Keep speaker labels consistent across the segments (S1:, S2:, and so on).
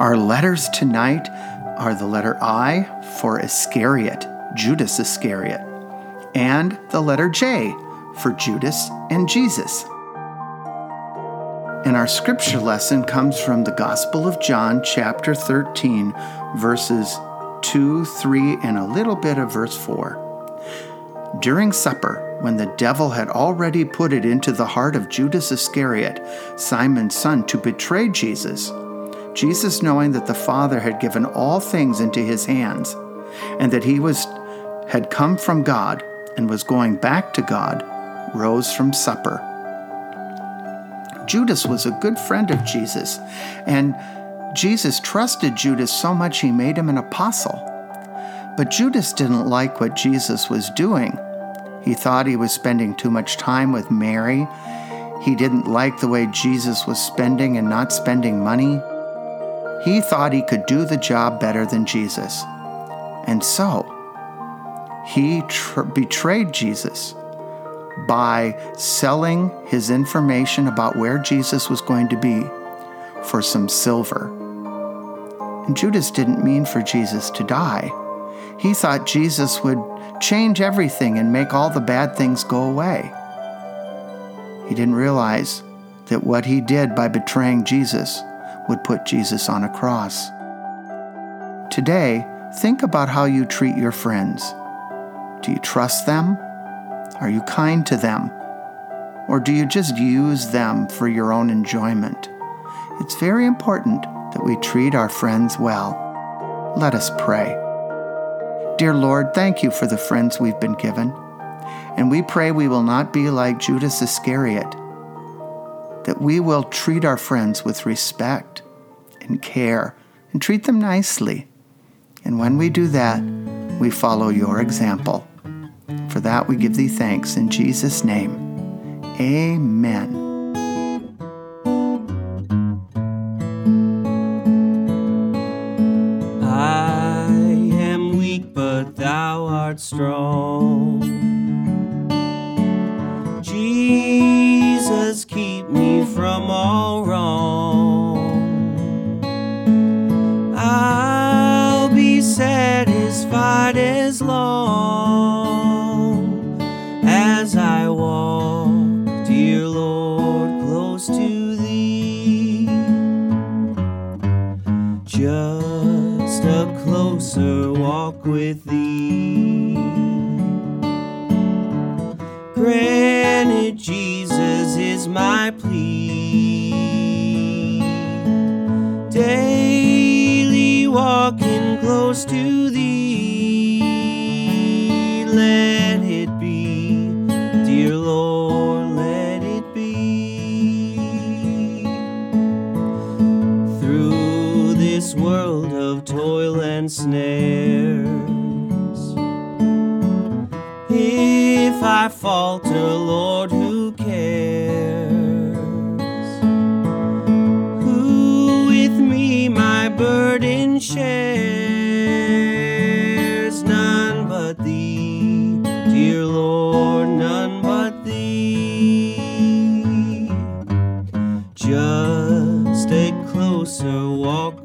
S1: Our letters tonight are the letter I for Iscariot, Judas Iscariot and the letter J for Judas and Jesus. And our scripture lesson comes from the Gospel of John, chapter 13, verses 2, 3, and a little bit of verse 4. During supper, when the devil had already put it into the heart of Judas Iscariot, Simon's son, to betray Jesus, Jesus, knowing that the Father had given all things into his hands, and that he was had come from God and was going back to God, rose from supper. Judas was a good friend of Jesus, and Jesus trusted Judas so much he made him an apostle. But Judas didn't like what Jesus was doing. He thought he was spending too much time with Mary. He didn't like the way Jesus was spending and not spending money. He thought he could do the job better than Jesus. And so, he tr- betrayed Jesus by selling his information about where Jesus was going to be for some silver. And Judas didn't mean for Jesus to die. He thought Jesus would change everything and make all the bad things go away. He didn't realize that what he did by betraying Jesus would put Jesus on a cross. Today, think about how you treat your friends. Do you trust them? Are you kind to them? Or do you just use them for your own enjoyment? It's very important that we treat our friends well. Let us pray. Dear Lord, thank you for the friends we've been given. And we pray we will not be like Judas Iscariot, that we will treat our friends with respect and care and treat them nicely. And when we do that, we follow your example. For that we give thee thanks in Jesus' name. Amen.
S2: I am weak, but thou art strong. Jesus, Lord, close to thee. Just a closer walk with thee. Granted, Jesus is my plea. Daily walking close to thee. This world of toil and snares. If I falter, Lord, who cares? Who with me my burden shares?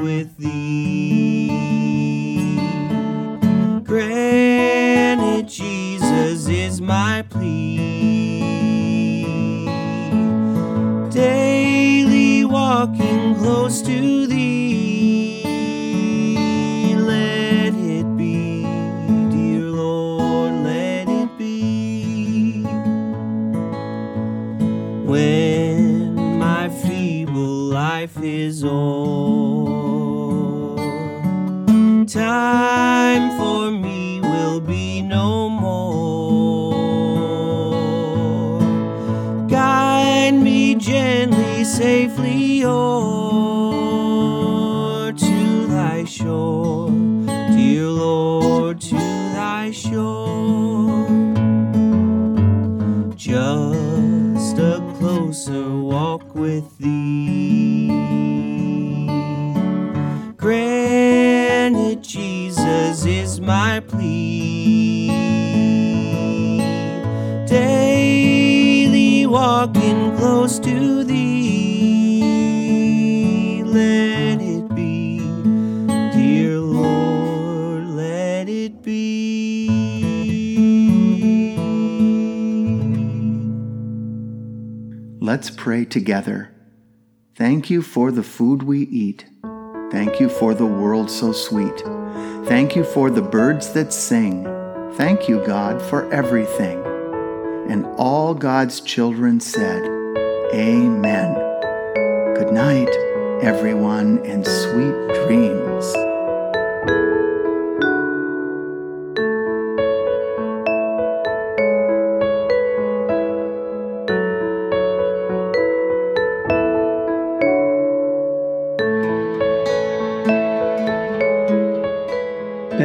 S2: With thee. Granted, Jesus is my plea. Daily walking close to thee. Time for me will be no more. Guide me gently, safely o'er to thy shore, dear Lord, to thy shore. Walking close to thee. Let it be, dear Lord, let it be.
S1: Let's pray together. Thank you for the food we eat. Thank you for the world so sweet. Thank you for the birds that sing. Thank you, God, for everything. And all God's children said, Amen. Good night, everyone, and sweet dreams.